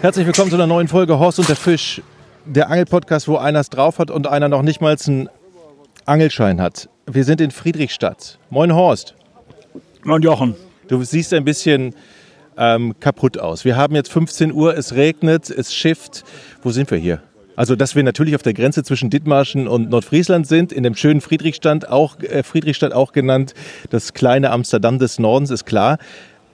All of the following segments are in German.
Herzlich willkommen zu einer neuen Folge Horst und der Fisch. Der Angelpodcast, wo einer es drauf hat und einer noch nicht mal einen Angelschein hat. Wir sind in Friedrichstadt. Moin Horst. Moin Jochen. Du siehst ein bisschen ähm, kaputt aus. Wir haben jetzt 15 Uhr, es regnet, es schifft. Wo sind wir hier? Also, dass wir natürlich auf der Grenze zwischen Dithmarschen und Nordfriesland sind, in dem schönen Friedrichstadt, auch, äh, Friedrichstadt auch genannt, das kleine Amsterdam des Nordens, ist klar.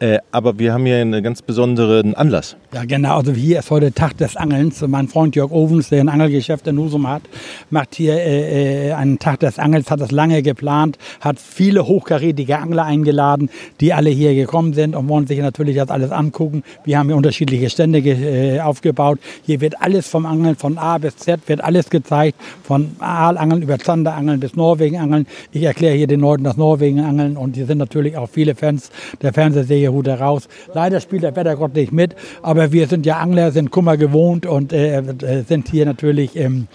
Äh, aber wir haben hier einen ganz besonderen Anlass. Ja, genau. Also hier ist heute Tag des Angelns. Mein Freund Jörg Ovens, der ein Angelgeschäft in Husum hat, macht hier äh, äh, einen Tag des Angelns, hat das lange geplant, hat viele hochkarätige Angler eingeladen, die alle hier gekommen sind und wollen sich natürlich das alles angucken. Wir haben hier unterschiedliche Stände äh, aufgebaut. Hier wird alles vom Angeln, von A bis Z, wird alles gezeigt. Von Aalangeln über Zanderangeln bis Norwegenangeln. Ich erkläre hier den Leuten das Norwegenangeln und hier sind natürlich auch viele Fans der Fernsehserie Hut heraus. Leider spielt der Wettergott nicht mit, aber wir sind ja Angler, sind Kummer gewohnt und äh, äh sind hier natürlich im,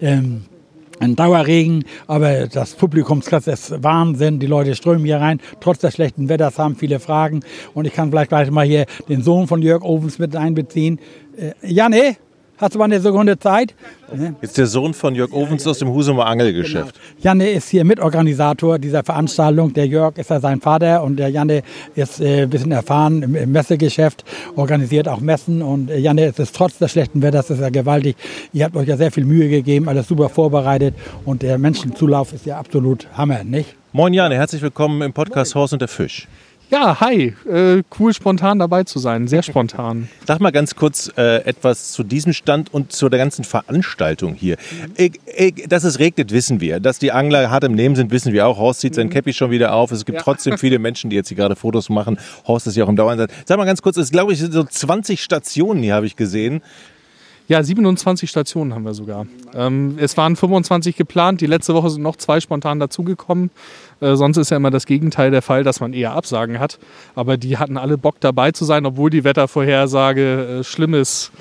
im ein Dauerregen, aber das Publikumsklasse ist Wahnsinn. Die Leute strömen hier rein. Trotz des schlechten Wetters haben viele Fragen. Und ich kann vielleicht gleich mal hier den Sohn von Jörg Ovens mit einbeziehen. Äh, Janne, Hast du mal eine Sekunde Zeit? Jetzt der Sohn von Jörg Ovens aus dem Husumer Angelgeschäft. Genau. Janne ist hier Mitorganisator dieser Veranstaltung. Der Jörg ist ja sein Vater und der Janne ist äh, ein bisschen erfahren im, im, Messegeschäft, organisiert auch Messen. Und äh, Janne ist es trotz des schlechten Wetters ist ja gewaltig. Ihr habt euch ja sehr viel Mühe gegeben, alles super vorbereitet und der Menschenzulauf ist ja absolut Hammer, nicht? Moin Janne, herzlich willkommen im Podcast Horst und der Fisch. Ja, hi. Äh, cool, spontan dabei zu sein. Sehr spontan. Sag mal ganz kurz äh, etwas zu diesem Stand und zu der ganzen Veranstaltung hier. Ich, ich, dass es regnet, wissen wir. Dass die Angler hart im Nehmen sind, wissen wir auch. Horst zieht sein Käppi schon wieder auf. Es gibt ja. trotzdem viele Menschen, die jetzt hier gerade Fotos machen. Horst ist ja auch im Dauersatz. Sag mal ganz kurz, es glaube ich so 20 Stationen hier, habe ich gesehen. Ja, 27 Stationen haben wir sogar. Ähm, es waren 25 geplant, die letzte Woche sind noch zwei spontan dazugekommen. Äh, sonst ist ja immer das Gegenteil der Fall, dass man eher Absagen hat. Aber die hatten alle Bock dabei zu sein, obwohl die Wettervorhersage äh, Schlimmes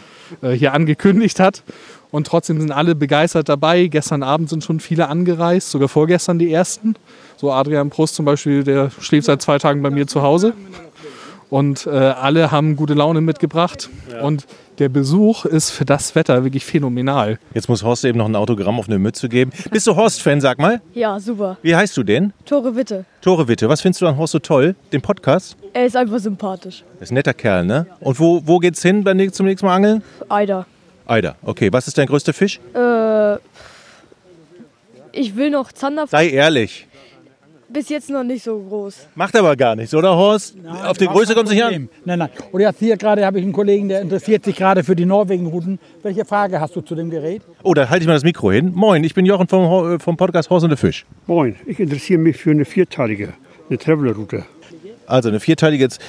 äh, hier angekündigt hat. Und trotzdem sind alle begeistert dabei. Gestern Abend sind schon viele angereist, sogar vorgestern die ersten. So Adrian Brust zum Beispiel, der schläft seit zwei Tagen bei mir zu Hause. Und äh, alle haben gute Laune mitgebracht. Und der Besuch ist für das Wetter wirklich phänomenal. Jetzt muss Horst eben noch ein Autogramm auf eine Mütze geben. Bist du Horst-Fan, sag mal? Ja, super. Wie heißt du denn? Tore Witte. Tore Witte. Was findest du an Horst so toll? Den Podcast? Er ist einfach sympathisch. Er ist ein netter Kerl, ne? Und wo, wo geht's hin beim, zum nächsten Mal angeln? Eider. Eider. Okay, was ist dein größter Fisch? Äh, ich will noch Zander. Sei ehrlich bis jetzt noch nicht so groß. Macht aber gar nichts, oder Horst? Nein, Auf die Größe kommt es nicht an. Nein, nein. Und jetzt hier gerade habe ich einen Kollegen, der interessiert sich gerade für die Norwegen-Routen. Welche Frage hast du zu dem Gerät? Oh, da halte ich mal das Mikro hin. Moin, ich bin Jochen vom, vom Podcast Horst und der Fisch. Moin, ich interessiere mich für eine vierteilige, eine Traveler-Route. Also eine vierteilige jetzt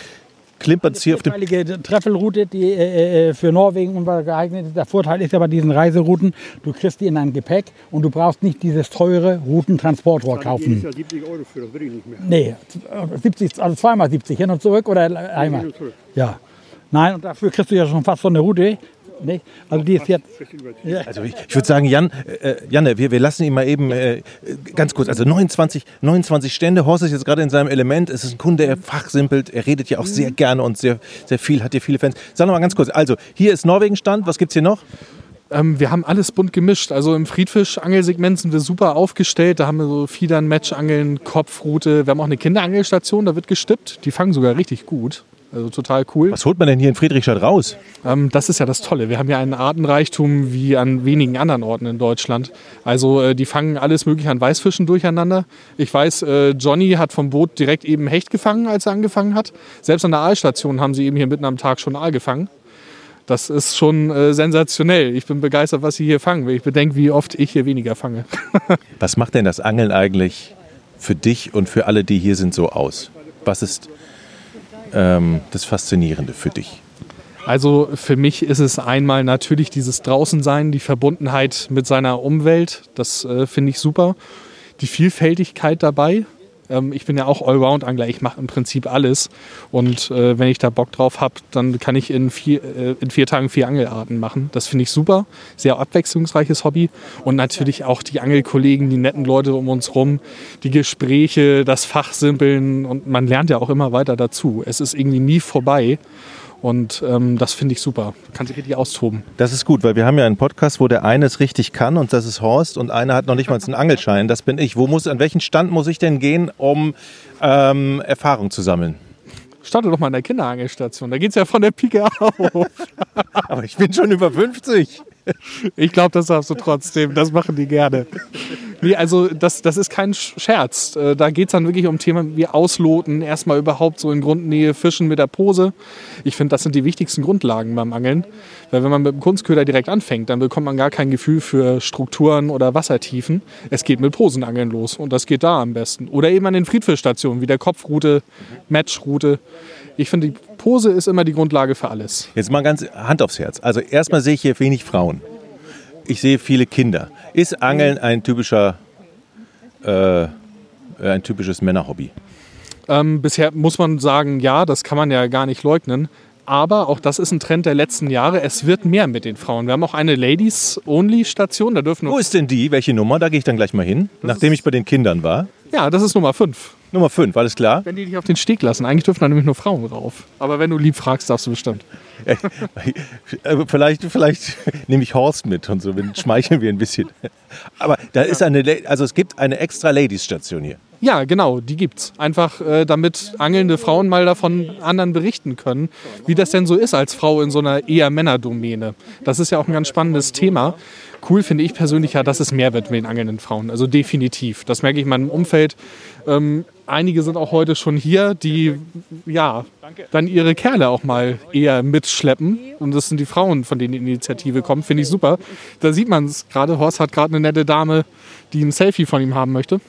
klimpert hier auf dem. Eine Treffelroute, die äh, äh für Norwegen geeignet ist. Der Vorteil ist ja bei diesen Reiserouten, du kriegst die in ein Gepäck und du brauchst nicht dieses teure Routentransportrohr kaufen. Das 70 Euro für, das will ich nicht mehr. Nee, 70, also zweimal 70, hin und zurück oder einmal? Ja. Nein, und dafür kriegst du ja schon fast so eine Route. Nicht? Also die jetzt. Also ich, ich würde sagen, Jan, äh, Janne, wir, wir lassen ihn mal eben äh, ganz kurz. Also 29, 29 Stände. Horst ist jetzt gerade in seinem Element. Es ist ein Kunde, er fachsimpelt, er redet ja auch sehr mhm. gerne und sehr, sehr viel, hat hier viele Fans. Sag noch mal ganz kurz. Also hier ist Norwegen-Stand. Was gibt es hier noch? Ähm, wir haben alles bunt gemischt. Also im Friedfisch-Angelsegment sind wir super aufgestellt. Da haben wir so Fiedern, Matchangeln, Kopfrute. Wir haben auch eine Kinderangelstation, da wird gestippt. Die fangen sogar richtig gut. Also total cool. Was holt man denn hier in Friedrichstadt raus? Ähm, das ist ja das Tolle. Wir haben ja einen Artenreichtum wie an wenigen anderen Orten in Deutschland. Also äh, die fangen alles Mögliche an Weißfischen durcheinander. Ich weiß, äh, Johnny hat vom Boot direkt eben Hecht gefangen, als er angefangen hat. Selbst an der Aalstation haben sie eben hier mitten am Tag schon Aal gefangen. Das ist schon äh, sensationell. Ich bin begeistert, was sie hier fangen, ich bedenke, wie oft ich hier weniger fange. was macht denn das Angeln eigentlich für dich und für alle, die hier sind, so aus? Was ist ähm, das Faszinierende für dich? Also für mich ist es einmal natürlich dieses Draußensein, die Verbundenheit mit seiner Umwelt. Das äh, finde ich super. Die Vielfältigkeit dabei. Ähm, ich bin ja auch Allround-Angler, ich mache im Prinzip alles. Und äh, wenn ich da Bock drauf habe, dann kann ich in vier, äh, in vier Tagen vier Angelarten machen. Das finde ich super. Sehr abwechslungsreiches Hobby. Und natürlich auch die Angelkollegen, die netten Leute um uns rum, die Gespräche, das Fachsimpeln. Und man lernt ja auch immer weiter dazu. Es ist irgendwie nie vorbei. Und ähm, das finde ich super. Kann sich richtig austoben. Das ist gut, weil wir haben ja einen Podcast, wo der eine es richtig kann und das ist Horst und einer hat noch nicht mal einen Angelschein. Das bin ich. Wo muss, an welchen Stand muss ich denn gehen, um ähm, Erfahrung zu sammeln? Starte doch mal in der Kinderangelstation. Da geht es ja von der Pike auf. Aber ich bin schon über 50. Ich glaube, das darfst du trotzdem. Das machen die gerne. Nee, also das, das ist kein Scherz. Äh, Da geht es dann wirklich um Themen wie Ausloten, erstmal überhaupt so in Grundnähe Fischen mit der Pose. Ich finde, das sind die wichtigsten Grundlagen beim Angeln. Weil wenn man mit dem Kunstköder direkt anfängt, dann bekommt man gar kein Gefühl für Strukturen oder Wassertiefen. Es geht mit Posenangeln los und das geht da am besten. Oder eben an den Friedfischstationen, wie der Kopfroute, Matchroute. Ich finde, die Pose ist immer die Grundlage für alles. Jetzt mal ganz Hand aufs Herz. Also erstmal sehe ich hier wenig Frauen. Ich sehe viele Kinder. Ist Angeln ein typischer, äh, ein typisches Männerhobby? Ähm, bisher muss man sagen, ja, das kann man ja gar nicht leugnen. Aber auch das ist ein Trend der letzten Jahre. Es wird mehr mit den Frauen. Wir haben auch eine Ladies-Only-Station. Da dürfen Wo ist denn die? Welche Nummer? Da gehe ich dann gleich mal hin, nachdem ich bei den Kindern war. Ja, das ist Nummer 5. Nummer 5, alles klar? Wenn die dich auf den Steg lassen. Eigentlich dürfen da nämlich nur Frauen rauf. Aber wenn du lieb fragst, darfst du bestimmt. Äh, vielleicht, vielleicht nehme ich Horst mit und so, dann schmeicheln wir ein bisschen. Aber da ist eine, also es gibt eine extra Ladies-Station hier. Ja, genau, die gibt's. Einfach äh, damit angelnde Frauen mal davon anderen berichten können, wie das denn so ist als Frau in so einer eher Männerdomäne. Das ist ja auch ein ganz spannendes Thema. Cool finde ich persönlich ja, dass es mehr wird mit den angelnden Frauen. Also definitiv. Das merke ich in meinem Umfeld. Ähm, einige sind auch heute schon hier, die ja dann ihre Kerle auch mal eher mitschleppen. Und das sind die Frauen, von denen die Initiative kommt. Finde ich super. Da sieht man es gerade. Horst hat gerade eine nette Dame, die ein Selfie von ihm haben möchte.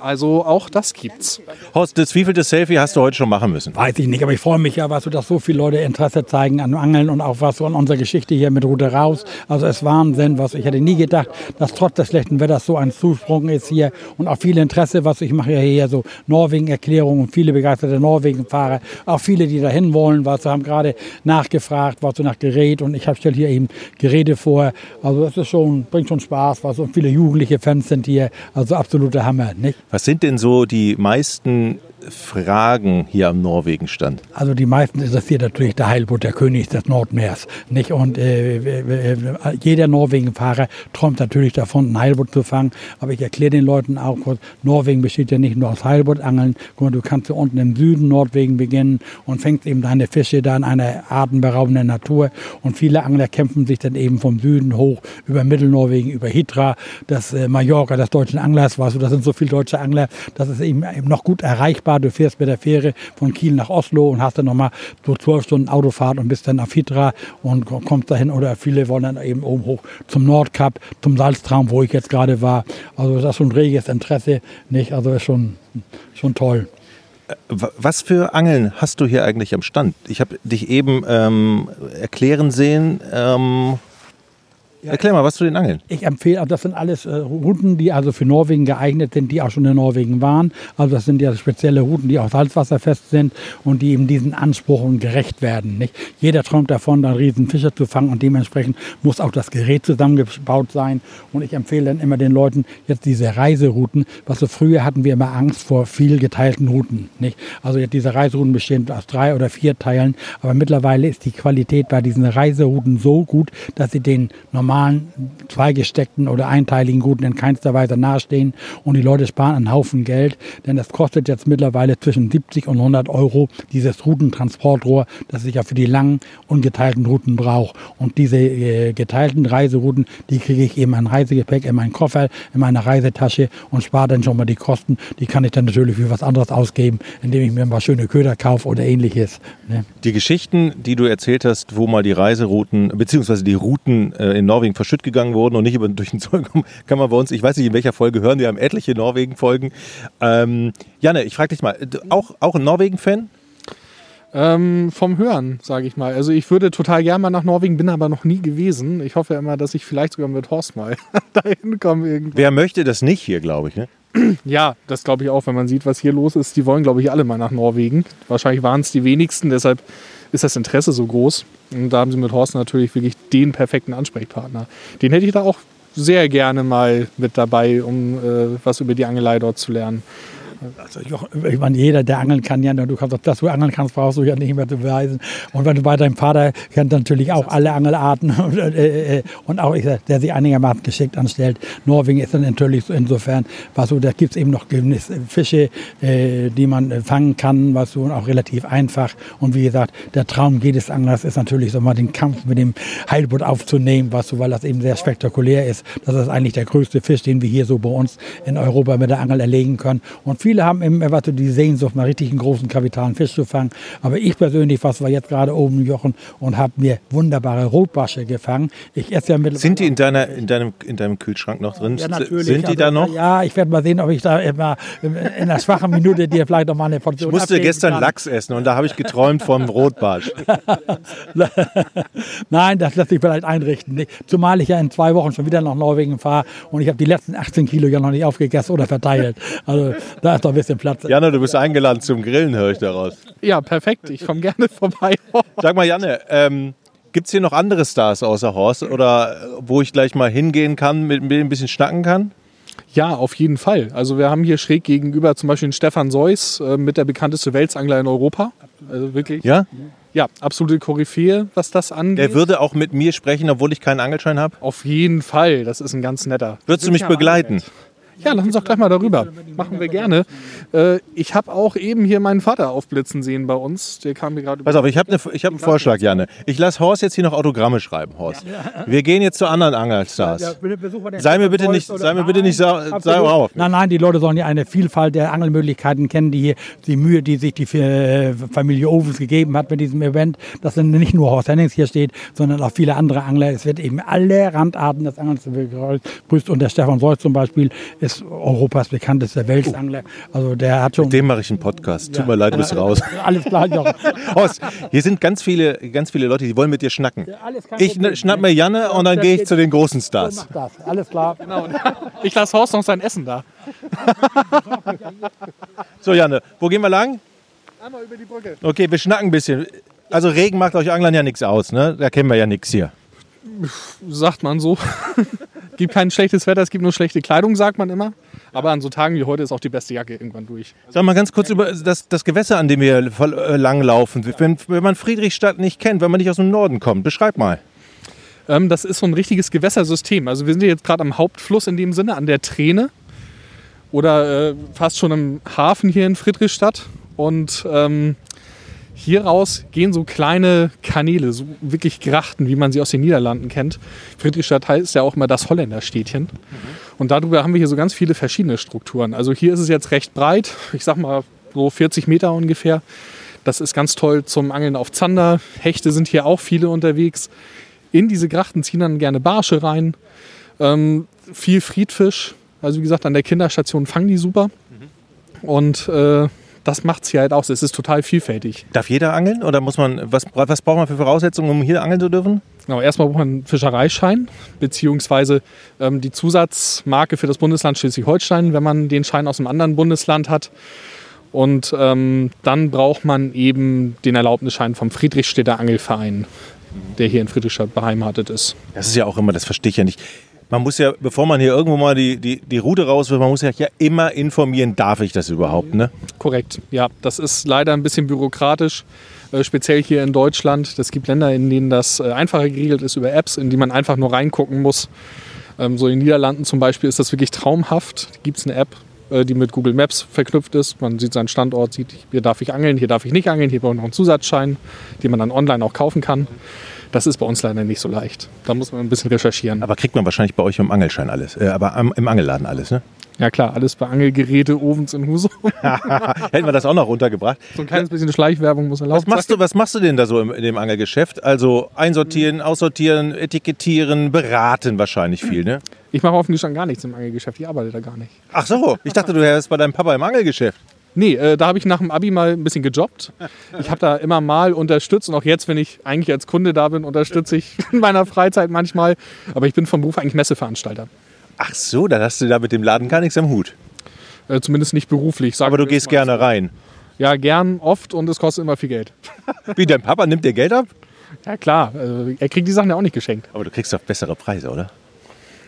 Also auch das gibt's. Horst, das wievielte Selfie hast du heute schon machen müssen? Weiß ich nicht, aber ich freue mich ja, was so, dass so viele Leute Interesse zeigen an Angeln und auch was so an unserer Geschichte hier mit Rute raus. Also es ist Wahnsinn, was ich hätte nie gedacht, dass trotz des schlechten Wetters so ein Zusprung ist hier und auch viel Interesse, was ich mache ja hier so Norwegen-Erklärungen und viele begeisterte Norwegen-Fahrer, auch viele, die dahin wollen, was haben gerade nachgefragt, was so nach Gerät und ich habe stell hier eben Geräte vor. Also es ist schon, bringt schon Spaß, was so viele jugendliche Fans sind hier, also absoluter Hammer, nicht? Was sind denn so die meisten Fragen hier am Norwegenstand? Also die meisten interessiert natürlich der Heilbutt, der König des Nordmeers. Nicht? Und äh, äh, äh, jeder Norwegenfahrer träumt natürlich davon, einen Heilbutt zu fangen. Aber ich erkläre den Leuten auch kurz, Norwegen besteht ja nicht nur aus Heilbuttangeln. Guck mal, du kannst ja unten im Süden Nordwegen beginnen und fängst eben deine Fische da in einer atemberaubenden Natur. Und viele Angler kämpfen sich dann eben vom Süden hoch über Mittelnorwegen, über Hitra, das äh, Mallorca des deutschen Anglers. Weißt du, das sind so viele deutsche Angler, das ist eben, eben noch gut erreichbar. Du fährst mit der Fähre von Kiel nach Oslo und hast dann nochmal so zwölf Stunden Autofahrt und bist dann auf Hitra und kommst dahin. Oder viele wollen dann eben oben hoch zum Nordkap, zum Salztraum, wo ich jetzt gerade war. Also das ist schon reges Interesse, nicht? Also ist schon, schon toll. W- Was für Angeln hast du hier eigentlich am Stand? Ich habe dich eben ähm, erklären sehen. Ähm, erklär mal, was zu den Angeln. Ich empfehle, also das sind alles äh, Routen, die also für Norwegen geeignet sind, die auch schon in Norwegen waren. Also das sind ja spezielle Routen, die auch salzwasserfest sind und die eben diesen Ansprüchen gerecht werden. Nicht? Jeder träumt davon, da riesen Fische zu fangen und dementsprechend muss auch das Gerät zusammengebaut sein. Und ich empfehle dann immer den Leuten jetzt diese Reiserouten. Was so früher hatten wir immer Angst vor viel geteilten Routen. Nicht? Also jetzt diese Reiserouten bestehen aus drei oder vier Teilen, aber mittlerweile ist die Qualität bei diesen Reiserouten so gut, dass sie den normalen zweigesteckten oder einteiligen Routen in keinster Weise nahestehen und die Leute sparen einen Haufen Geld, denn es kostet jetzt mittlerweile zwischen 70 und 100 Euro dieses Routentransportrohr, das ich ja für die langen ungeteilten Routen brauche. Und diese äh, geteilten Reiserouten, die kriege ich eben ein Reisegepäck in meinen Koffer, in meine Reisetasche und spare dann schon mal die Kosten. Die kann ich dann natürlich für was anderes ausgeben, indem ich mir mal schöne Köder kaufe oder ähnliches. Ne? Die Geschichten, die du erzählt hast, wo mal die Reiserouten, beziehungsweise die Routen äh, in Norwegen verschütt gegangen wurden und nicht über, durch den Zoll kommen, kann man bei uns, ich weiß nicht, in welcher Folge hören, wir haben etliche Norwegen-Folgen. Ähm, Janne, ich frage dich mal, auch, auch ein Norwegen-Fan? Ähm, vom Hören, sage ich mal. Also ich würde total gerne mal nach Norwegen, bin aber noch nie gewesen. Ich hoffe immer, dass ich vielleicht sogar mit Horst mal dahin komme irgendwann. Wer möchte das nicht hier, glaube ich, ne? Ja, das glaube ich auch, wenn man sieht, was hier los ist. Die wollen, glaube ich, alle mal nach Norwegen. Wahrscheinlich waren es die wenigsten, deshalb ist das Interesse so groß. Und da haben sie mit Horst natürlich wirklich den perfekten Ansprechpartner. Den hätte ich da auch sehr gerne mal mit dabei, um äh, was über die Angelei dort zu lernen. Also ich meine, jeder, der angeln kann, ja, du kannst, dass du angeln kannst, brauchst du ja nicht mehr zu beweisen. Und wenn du bei deinem Vater kennt natürlich auch alle Angelarten und, äh, äh, und auch ich sag, der sich einigermaßen geschickt anstellt. Norwegen ist dann natürlich so insofern, was so, da gibt es eben noch Fische, äh, die man fangen kann, was so und auch relativ einfach. Und wie gesagt, der Traum jedes Anglers ist natürlich so mal den Kampf mit dem Heilboot aufzunehmen, was so, weil das eben sehr spektakulär ist. Das ist eigentlich der größte Fisch, den wir hier so bei uns in Europa mit der Angel erlegen können. Und viele haben eben so die Sehnsucht, mal richtig einen großen kapitalen Fisch zu fangen. Aber ich persönlich, was wir jetzt gerade oben jochen und habe mir wunderbare Rotbarsche gefangen. Ich esse ja mittlerweile. Sind die in, deiner, in, deinem, in deinem Kühlschrank noch drin? Ja, natürlich. Sind die also, da noch? Ja, ich werde mal sehen, ob ich da immer in einer schwachen Minute dir vielleicht noch mal eine Portion Ich musste gestern kann. Lachs essen und da habe ich geträumt vom Rotbarsch. Nein, das lässt sich vielleicht einrichten. Zumal ich ja in zwei Wochen schon wieder nach Norwegen fahre und ich habe die letzten 18 Kilo ja noch nicht aufgegessen oder verteilt. Also da doch ein bisschen Platz. Janne, du bist eingeladen zum Grillen, höre ich daraus. Ja, perfekt. Ich komme gerne vorbei. Sag mal, Janne, ähm, gibt es hier noch andere Stars außer Horst oder äh, wo ich gleich mal hingehen kann, mit mir ein bisschen schnacken kann? Ja, auf jeden Fall. Also wir haben hier schräg gegenüber zum Beispiel den Stefan Seuss, äh, mit der bekannteste Welsangler in Europa. Also wirklich. Ja? Ja, absolute Koryphäe, was das angeht. Der würde auch mit mir sprechen, obwohl ich keinen Angelschein habe. auf jeden Fall. Das ist ein ganz netter. Würdest du mich begleiten? Ja, lass uns doch gleich mal darüber. Machen wir gerne. Äh, ich habe auch eben hier meinen Vater aufblitzen sehen bei uns. Der kam mir gerade Pass auf, ich habe ne, ich hab einen Vorschlag, Janne. Ich lasse Horst jetzt hier noch Autogramme schreiben, Horst. Wir gehen jetzt zu anderen Angelstars. Sei mir bitte nicht, sei mir bitte nicht sa sei auf. Nein, nein, die Leute sollen ja eine Vielfalt der Angelmöglichkeiten kennen, die hier die Mühe, die sich die äh, Familie Ovens gegeben hat mit diesem Event, dass dann nicht nur Horst Hennings hier steht, sondern auch viele andere Angler. Es wird eben alle Randarten des Angelns begrüßt und der Stefan Seuss zum Beispiel ist Europas bekanntester Welsangler. Also der hat schon Mit dem mache ich einen Podcast. Tut mir leid, du bist raus. alles klar, Jochen. Horst, hier sind ganz viele, ganz viele Leute, die wollen mit dir schnacken. Ich Problem. schnapp mir Janne und dann gehe ich zu den großen Stars. Mach das, alles klar. Genau. Ich lasse Horst noch sein Essen da. So, Janne, wo gehen wir lang? Einmal über die Brücke. Okay, wir schnacken ein bisschen. Also Regen macht euch Anglern ja nichts aus, ne? Da kennen wir ja nichts hier. Sagt man so. Gibt kein schlechtes Wetter, es gibt nur schlechte Kleidung, sagt man immer. Aber an so Tagen wie heute ist auch die beste Jacke irgendwann durch. Sag mal ganz kurz über das, das Gewässer, an dem wir äh, langlaufen. Wenn, wenn man Friedrichstadt nicht kennt, wenn man nicht aus dem Norden kommt, beschreib mal. Ähm, das ist so ein richtiges Gewässersystem. Also wir sind jetzt gerade am Hauptfluss in dem Sinne, an der Träne. Oder äh, fast schon im Hafen hier in Friedrichstadt. Und ähm, hieraus gehen so kleine Kanäle, so wirklich Grachten, wie man sie aus den Niederlanden kennt. Friedrichstadt heißt ja auch immer das Holländerstädtchen. Und darüber haben wir hier so ganz viele verschiedene Strukturen. Also hier ist es jetzt recht breit, ich sag mal so 40 Meter ungefähr. Das ist ganz toll zum Angeln auf Zander. Hechte sind hier auch viele unterwegs. In diese Grachten ziehen dann gerne Barsche rein. Ähm, viel Friedfisch. Also wie gesagt, an der Kinderstation fangen die super. Und äh, das macht es hier halt aus. Es ist total vielfältig. Darf jeder angeln oder muss man, was, was braucht man für Voraussetzungen, um hier angeln zu dürfen? Genau, erstmal braucht man einen Fischereischein, beziehungsweise ähm, die Zusatzmarke für das Bundesland Schleswig-Holstein, wenn man den Schein aus einem anderen Bundesland hat. Und ähm, dann braucht man eben den Erlaubnisschein vom Friedrichstädter Angelverein, der hier in Friedrichstadt beheimatet ist. Das ist ja auch immer, das verstehe ich ja nicht. Man muss ja, bevor man hier irgendwo mal die, die, die Route raus will, man muss ja, immer informieren, darf ich das überhaupt, ne? Korrekt, ja. Das ist leider ein bisschen bürokratisch, äh, speziell hier in Deutschland. Es gibt Länder, in denen das äh, einfacher geregelt ist über Apps, in die man einfach nur reingucken muss. Ähm, so in den Niederlanden zum Beispiel ist das wirklich traumhaft. Da gibt es eine App, äh, die mit Google Maps verknüpft ist. Man sieht seinen Standort, sieht, hier darf ich angeln, hier darf ich nicht angeln, hier brauche ich noch einen Zusatzschein, den man dann online auch kaufen kann. Das ist bei uns leider nicht so leicht. Da muss man ein bisschen recherchieren. Aber kriegt man wahrscheinlich bei euch im Angelschein alles, äh, aber am, im Angelladen alles, ne? Ja klar, alles bei Angelgeräte, Ovens in Husum. Hätten wir das auch noch runtergebracht. So ein kleines bisschen Schleichwerbung muss erlaubt Was machst du, was machst du denn da so im, in dem Angelgeschäft? Also einsortieren, aussortieren, etikettieren, beraten wahrscheinlich viel, ne? Ich mache offensichtlich schon gar nichts im Angelgeschäft. Ich arbeite da gar nicht. Ach so, ich dachte, du wärst bei deinem Papa im Angelgeschäft. Nee, äh, da habe ich nach dem Abi mal ein bisschen gejobbt. Ich habe da immer mal unterstützt und auch jetzt, wenn ich eigentlich als Kunde da bin, unterstütze ich in meiner Freizeit manchmal. Aber ich bin vom Beruf eigentlich Messeveranstalter. Ach so, dann hast du da mit dem Laden gar nichts am Hut. Äh, zumindest nicht beruflich. sagen Aber du gehst gerne rein. so. Ja, gern, oft und es kostet immer viel Geld. Wie, dein Papa nimmt dir Geld ab? Ja klar, äh, er kriegt die Sachen ja auch nicht geschenkt. Aber du kriegst doch bessere Preise, oder?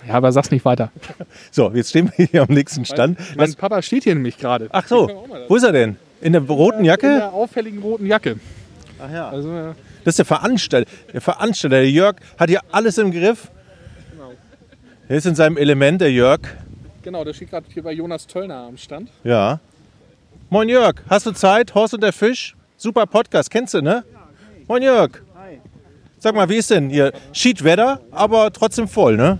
Ja, aber sag's nicht weiter. So, jetzt stehen wir hier am nächsten Stand. Mein Das, Papa steht hier nämlich gerade. ach so, wo ist er denn? In der roten In Jacke? der auffälligen roten Jacke. Ach ja. Also, äh, Das ist der Veranstalter. Der Veranstalter, der Jörg, hat hier alles im Griff. Er ist in seinem Element, der Jörg. genau, der steht gerade hier bei Jonas Töllner am Stand. Ja. Moin Jörg, hast du Zeit? Horst und der Fisch? Super Podcast, kennst du, ne? Moin Jörg. Sag mal, wie ist denn hier? Schiedwetter, aber trotzdem voll, ne?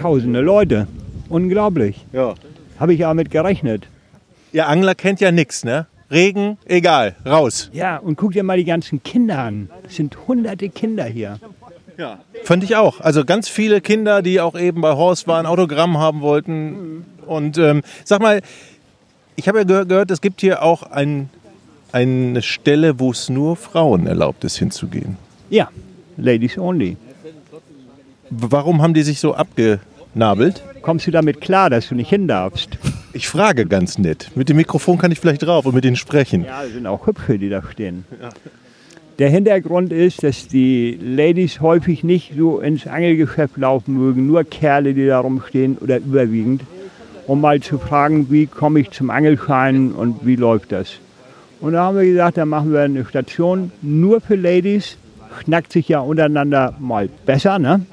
Tausende Leute. Unglaublich. Ja. Habe ich ja mit gerechnet. Ihr Angler kennt ja nichts, ne? Regen, egal, raus. Ja, und guck dir mal die ganzen Kinder an. Es sind hunderte Kinder hier. Ja. Fand ich auch. Also ganz viele Kinder, die auch eben bei Horst waren, Autogramm haben wollten. Und ähm, sag mal, ich habe ja gehör- gehört, es gibt hier auch ein, eine Stelle, wo es nur Frauen erlaubt ist, hinzugehen. Ja, Ladies only. Warum haben die sich so abgenabelt? Kommst du damit klar, dass du nicht hin darfst? Ich frage ganz nett. Mit dem Mikrofon kann ich vielleicht drauf und mit denen sprechen. Ja, es sind auch hübsche, die da stehen. Der Hintergrund ist, dass die Ladies häufig nicht so ins Angelgeschäft laufen mögen, nur Kerle, die da rumstehen oder überwiegend, um mal zu fragen, wie komme ich zum Angelschein und wie läuft das. Und da haben wir gesagt, dann machen wir eine Station nur für Ladies, schnackt sich ja untereinander mal besser, ne?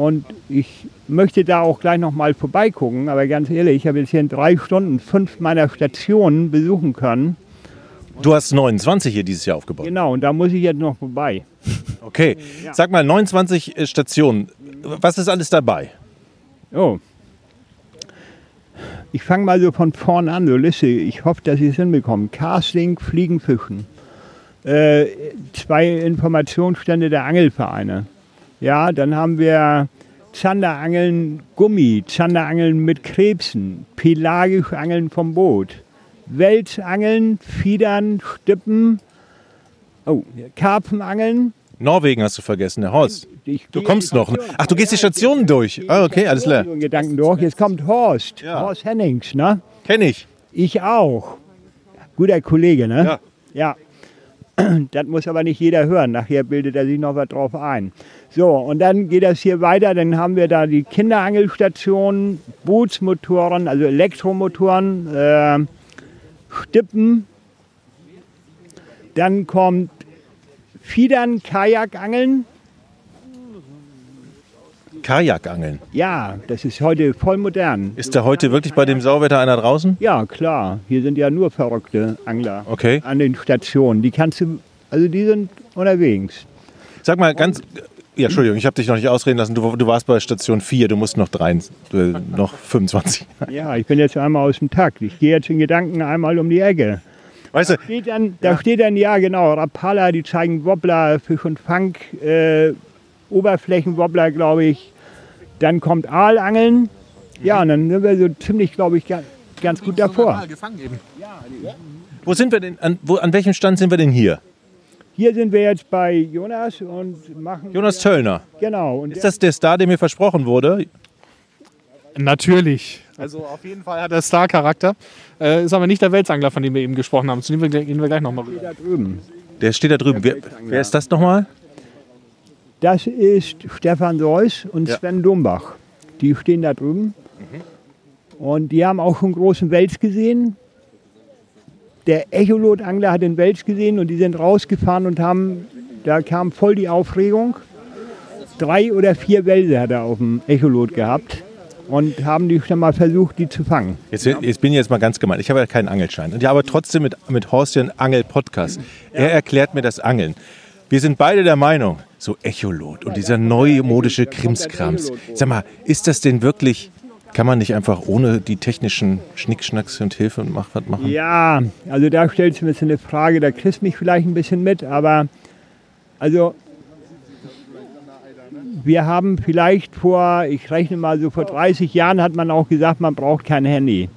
Und ich möchte da auch gleich noch mal vorbeigucken, aber ganz ehrlich, ich habe jetzt hier in drei Stunden fünf meiner Stationen besuchen können. Du hast 29 hier dieses Jahr aufgebaut. Genau, und da muss ich jetzt noch vorbei. Okay. Sag mal, 29 Stationen. Was ist alles dabei? Oh. Ich fange mal so von vorn an, so Liste. Ich hoffe, dass ich es hinbekomme. Casting, Fliegen, Fischen. Äh, zwei Informationsstände der Angelvereine. Ja, dann haben wir Zanderangeln Gummi, Zanderangeln mit Krebsen, pelagisch Angeln vom Boot, Welsangeln, Fiedern, Stippen, oh, Karpfenangeln. Norwegen hast du vergessen, der Horst. Ich Du kommst noch. ne? Ach, du gehst die Stationen durch. Ah, okay, alles klar. Gedanken durch. Jetzt kommt Horst. Ja. Horst Hennings, ne? Kenn ich. Ich auch. Guter Kollege, ne? Ja. Ja. Das muss aber nicht jeder hören. Nachher bildet er sich noch was drauf ein. So, und dann geht das hier weiter. Dann haben wir da die Kinderangelstationen, Bootsmotoren, also Elektromotoren, äh, Stippen. Dann kommt Fiedern, Kajakangeln. Kajakangeln. Ja, das ist heute voll modern. Ist da heute wirklich bei dem Sauwetter einer draußen? Ja, klar. Hier sind ja nur verrückte Angler Okay. an den Stationen. Die kannst du, also die sind unterwegs. Sag mal ganz. Ja, Entschuldigung, ich habe dich noch nicht ausreden lassen. Du, du warst bei Station 4, du musst noch, drei, äh, noch 25. Ja, ich bin jetzt einmal aus dem Takt. Ich gehe jetzt in Gedanken einmal um die Ecke. Weißt du, Steht dann, da steht dann, ja genau, Rapala, die zeigen Wobbler, Fisch und Fang, äh, Oberflächenwobbler, glaube ich. Dann kommt Aalangeln. Ja, und dann sind wir so ziemlich, glaube ich, ganz, ganz gut davor. gefangen eben. wo sind wir denn? An, wo, an welchem Stand sind wir denn hier? Hier sind wir jetzt bei Jonas und machen. Jonas Töllner. Genau. Und Ist das der Star, der mir versprochen wurde? Natürlich. Also auf jeden Fall hat er Star-Charakter. Äh, ist aber nicht der Weltsangler, von dem wir eben gesprochen haben. Zu dem gehen wir gleich nochmal rüber. da drüben. Der steht da drüben. Wer, wer ist das nochmal? Das ist Stefan Seuss und Ja. Sven Dombach. Die stehen da drüben. Und die haben auch schon großen Wels gesehen. Der Echolot-Angler hat den Wels gesehen und die sind rausgefahren und haben, da kam voll die Aufregung. Drei oder vier Wälse hat er auf dem Echolot gehabt und haben die schon mal versucht, die zu fangen. Jetzt, jetzt bin ich jetzt mal ganz gemein. Ich habe ja keinen Angelschein. Und ja, aber trotzdem mit, mit Horst Angel-Podcast. Er erklärt mir das Angeln. Wir sind beide der Meinung, so Echolot und dieser neumodische Krimskrams. Sag mal, ist das denn wirklich, kann man nicht einfach ohne die technischen Schnickschnacks und Hilfe und Mach was machen? Ja, also da stellst du mir jetzt eine Frage, da kriegst du mich vielleicht ein bisschen mit, aber also wir haben vielleicht vor, ich rechne mal so vor 30 Jahren hat man auch gesagt, man braucht kein Handy.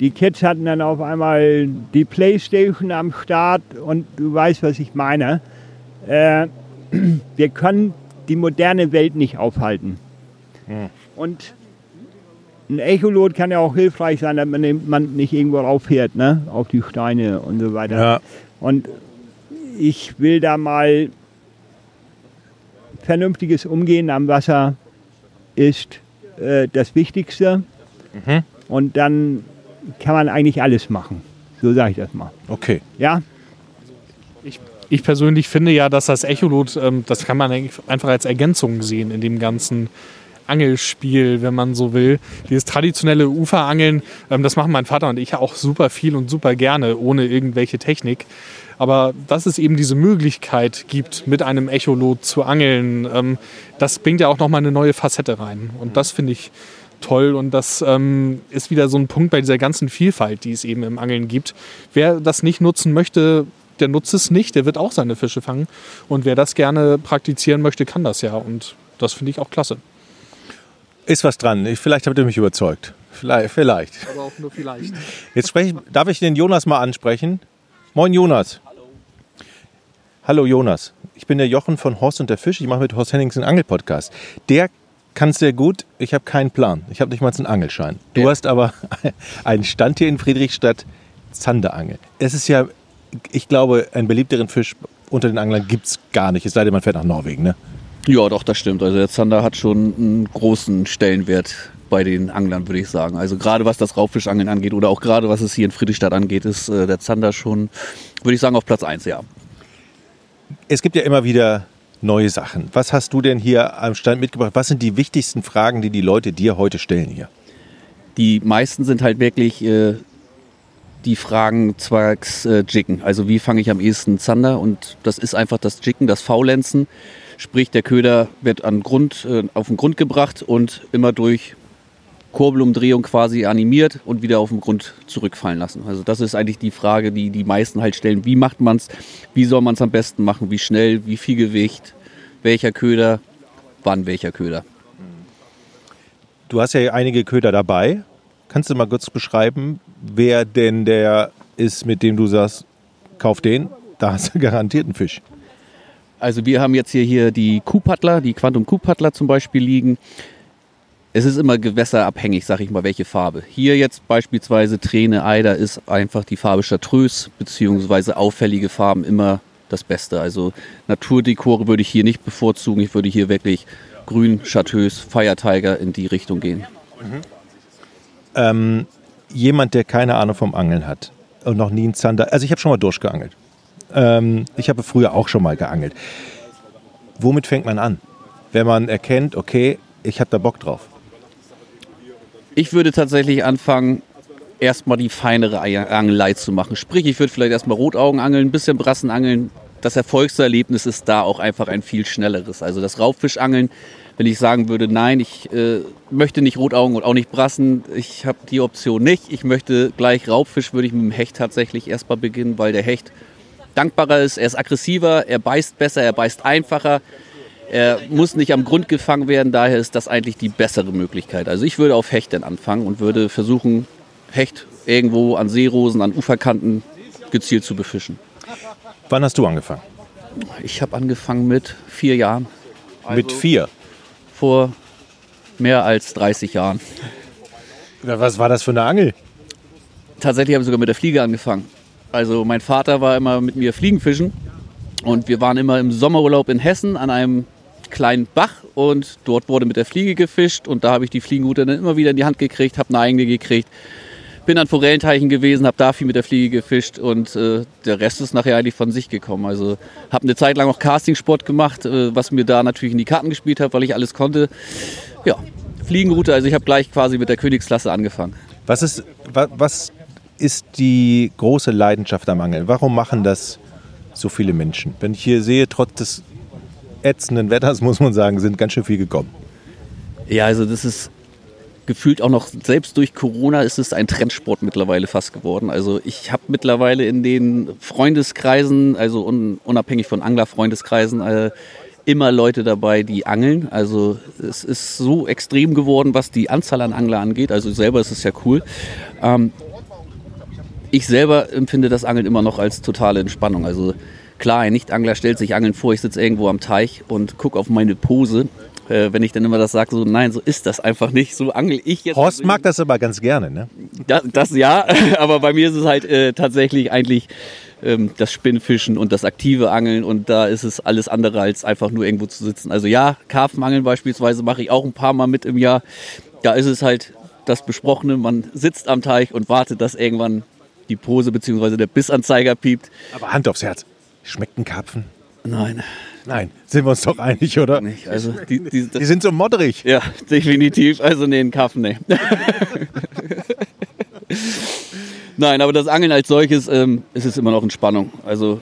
Die Kids hatten dann auf einmal die Playstation am Start und du weißt, was ich meine. Äh, wir können die moderne Welt nicht aufhalten. Und ein Echolot kann ja auch hilfreich sein, dass man, man nicht irgendwo rauffährt, ne? auf die Steine und so weiter. Ja. Und ich will da mal vernünftiges Umgehen am Wasser ist äh, das Wichtigste. Und dann kann man eigentlich alles machen. So sage ich das mal. Okay. Ja? Ich persönlich finde ja, dass das Echolot, ähm, das kann man eigentlich einfach als Ergänzung sehen in dem ganzen Angelspiel, wenn man so will. Dieses traditionelle Uferangeln, ähm, das machen mein Vater und ich auch super viel und super gerne, ohne irgendwelche Technik. Aber dass es eben diese Möglichkeit gibt, mit einem Echolot zu angeln, ähm, das bringt ja auch nochmal eine neue Facette rein. Und das finde ich toll und das ähm, ist wieder so ein Punkt bei dieser ganzen Vielfalt, die es eben im Angeln gibt. Wer das nicht nutzen möchte, der nutzt es nicht, der wird auch seine Fische fangen. Und wer das gerne praktizieren möchte, kann das ja. Und das finde ich auch klasse. Ist was dran. Ich, vielleicht habt ihr mich überzeugt. Vielleicht. vielleicht. Aber auch nur vielleicht. Jetzt spreche ich, darf ich den Jonas mal ansprechen? Moin Jonas. Hallo. Hallo Jonas. Ich bin der Jochen von Horst und der Fisch. Ich mache mit Horst Henningsen einen Angelpodcast. Der kann es sehr gut. Ich habe keinen Plan. Ich habe nicht mal einen Angelschein. Du hast aber einen Stand hier in Friedrichstadt, Zanderangel. Es ist ja, ich glaube, einen beliebteren Fisch unter den Anglern gibt es gar nicht. Es sei denn, man fährt nach Norwegen. Ne? Ja, doch, das stimmt. Also der Zander hat schon einen großen Stellenwert bei den Anglern, würde ich sagen. Also gerade was das Raubfischangeln angeht oder auch gerade was es hier in Friedrichstadt angeht, ist äh, der Zander schon, würde ich sagen, auf Platz 1, ja. Es gibt ja immer wieder neue Sachen. Was hast du denn hier am Stand mitgebracht? Was sind die wichtigsten Fragen, die die Leute dir heute stellen hier? Die meisten sind halt wirklich äh, die Fragen zwecks äh, Jicken. Also wie fange ich am ehesten Zander? Und das ist einfach das Jicken, das Faulenzen. Sprich, der Köder wird an Grund, äh, auf den Grund gebracht und immer durch Kurbelumdrehung quasi animiert und wieder auf den Grund zurückfallen lassen. Also das ist eigentlich die Frage, die die meisten halt stellen. Wie macht man es? Wie soll man es am besten machen? Wie schnell? Wie viel Gewicht? Welcher Köder? Wann welcher Köder? Du hast ja einige Köder dabei. Kannst du mal kurz beschreiben, wer denn der ist, mit dem du sagst, kauf den, da hast du garantiert einen Fisch. Also wir haben jetzt hier, hier die Kuhpaddler, die Quantum Kuhpaddler zum Beispiel liegen. Es ist immer gewässerabhängig, sag ich mal, welche Farbe. Hier jetzt beispielsweise Träne, Eider ist einfach die Farbe Chartreuse, beziehungsweise auffällige Farben immer das Beste. Also Naturdekore würde ich hier nicht bevorzugen. Ich würde hier wirklich grün, Chartreuse, Tiger in die Richtung gehen. Ähm, jemand, der keine Ahnung vom Angeln hat und noch nie einen Zander, also ich habe schon mal durchgeangelt. Ähm, ich habe früher auch schon mal geangelt. Womit fängt man an? Wenn man erkennt, okay, ich habe da Bock drauf. Ich würde tatsächlich anfangen, erstmal die feinere Angelei zu machen. Sprich, ich würde vielleicht erstmal Rotaugen angeln, ein bisschen Brassen angeln. Das Erfolgserlebnis ist da auch einfach ein viel schnelleres. Also das Raubfischangeln, wenn ich sagen würde, nein, ich äh, möchte nicht Rotaugen und auch nicht Brassen, ich habe die Option nicht. Ich möchte gleich Raubfisch, würde ich mit dem Hecht tatsächlich erstmal beginnen, weil der Hecht dankbarer ist, er ist aggressiver, er beißt besser, er beißt einfacher. Er muss nicht am Grund gefangen werden, daher ist das eigentlich die bessere Möglichkeit. Also ich würde auf Hecht dann anfangen und würde versuchen, Hecht irgendwo an Seerosen, an Uferkanten gezielt zu befischen. Wann hast du angefangen? Ich habe angefangen mit vier Jahren. Mit vier. Vor mehr als 30 Jahren. Was war das für eine Angel? Tatsächlich habe ich sogar mit der Fliege angefangen. Also mein Vater war immer mit mir Fliegenfischen und wir waren immer im Sommerurlaub in Hessen an einem kleinen Bach und dort wurde mit der Fliege gefischt und da habe ich die Fliegenrute dann immer wieder in die Hand gekriegt, habe eine eigene gekriegt. Bin an Forellenteichen gewesen, habe da viel mit der Fliege gefischt und äh, der Rest ist nachher eigentlich von sich gekommen. Also habe eine Zeit lang auch Castingsport gemacht, äh, was mir da natürlich in die Karten gespielt hat, weil ich alles konnte. Ja, Fliegenroute, also ich habe gleich quasi mit der Königsklasse angefangen. Was ist, wa- was ist die große Leidenschaft am Angeln? Warum machen das so viele Menschen? Wenn ich hier sehe, trotz des ätzenden Wetters, muss man sagen, sind ganz schön viel gekommen. Ja, also das ist gefühlt auch noch, selbst durch Corona ist es ein Trendsport mittlerweile fast geworden. Also ich habe mittlerweile in den Freundeskreisen, also un, unabhängig von Anglerfreundeskreisen, äh, immer Leute dabei, die angeln. Also es ist so extrem geworden, was die Anzahl an Angler angeht. Also selber ist es ja cool. Ähm, ich selber empfinde das Angeln immer noch als totale Entspannung. Also klar, ein Nicht-Angler stellt sich Angeln vor, ich sitze irgendwo am Teich und gucke auf meine Pose. Äh, wenn ich dann immer das sage, so nein, so ist das einfach nicht. So angel ich jetzt. Horst mag das aber ganz gerne, ne? Das, das ja, aber bei mir ist es halt äh, tatsächlich eigentlich ähm, das Spinnfischen und das aktive Angeln und da ist es alles andere als einfach nur irgendwo zu sitzen. Also ja, Karpfenangeln beispielsweise mache ich auch ein paar Mal mit im Jahr. Da ist es halt das Besprochene, man sitzt am Teich und wartet, dass irgendwann die Pose bzw. der Bissanzeiger piept. Aber Hand aufs Herz. Schmeckt ein Karpfen? Nein, Nein, sind wir uns doch einig, oder? nicht. Also die, die, Die sind so modderig. ja, definitiv. Also nee, ein Karpfen, nee. Nein, aber das Angeln als solches ähm, ist es immer noch in Spannung. Also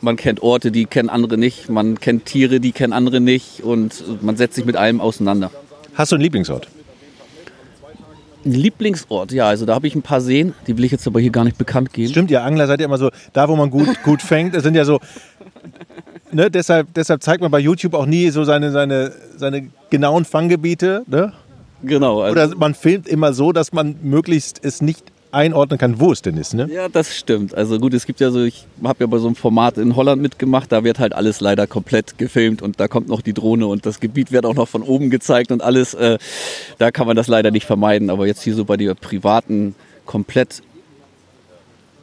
man kennt Orte, die kennen andere nicht. Man kennt Tiere, die kennen andere nicht. Und man setzt sich mit allem auseinander. Hast du einen Lieblingsort? Ein Lieblingsort, ja, also da habe ich ein paar Seen. Die will ich jetzt aber hier gar nicht bekannt geben. Stimmt, ihr Angler seid ja immer so, da wo man gut, gut fängt, das sind ja so, ne, deshalb, deshalb zeigt man bei YouTube auch nie so seine, seine, seine genauen Fanggebiete, ne? Genau. Also, Oder man filmt immer so, dass man möglichst es nicht einordnen kann, wo es denn ist, ne? Ja, das stimmt. Also gut, es gibt ja so, ich habe ja bei so einem Format in Holland mitgemacht, da wird halt alles leider komplett gefilmt und da kommt noch die Drohne und das Gebiet wird auch noch von oben gezeigt und alles. Äh, da kann man das leider nicht vermeiden. Aber jetzt hier so bei den privaten, komplett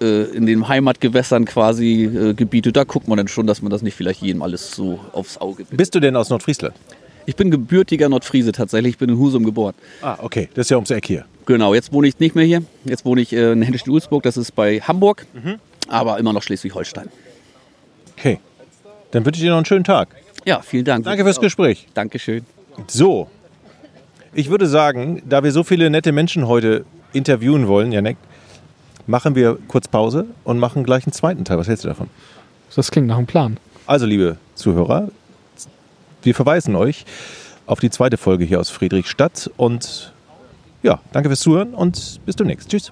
äh, in den Heimatgewässern quasi äh, Gebiete, da guckt man dann schon, dass man das nicht vielleicht jedem alles so aufs Auge bindet. Bist du denn aus Nordfriesland? Ich bin gebürtiger Nordfriese tatsächlich, ich bin in Husum geboren. Ah, okay, das ist ja ums Eck hier. Genau, jetzt wohne ich nicht mehr hier. Jetzt wohne ich äh, in Hennisch-Ulzburg, das ist bei Hamburg, aber immer noch Schleswig-Holstein. Okay, dann wünsche ich dir noch einen schönen Tag. Ja, vielen Dank. Danke fürs Gespräch. Dankeschön. So, ich würde sagen, da wir so viele nette Menschen heute interviewen wollen, Janek, machen wir kurz Pause und machen gleich einen zweiten Teil. Was hältst du davon? Das klingt nach einem Plan. Also, liebe Zuhörer, wir verweisen euch auf die zweite Folge hier aus Friedrichstadt und ja, danke fürs Zuhören und bis demnächst. Tschüss.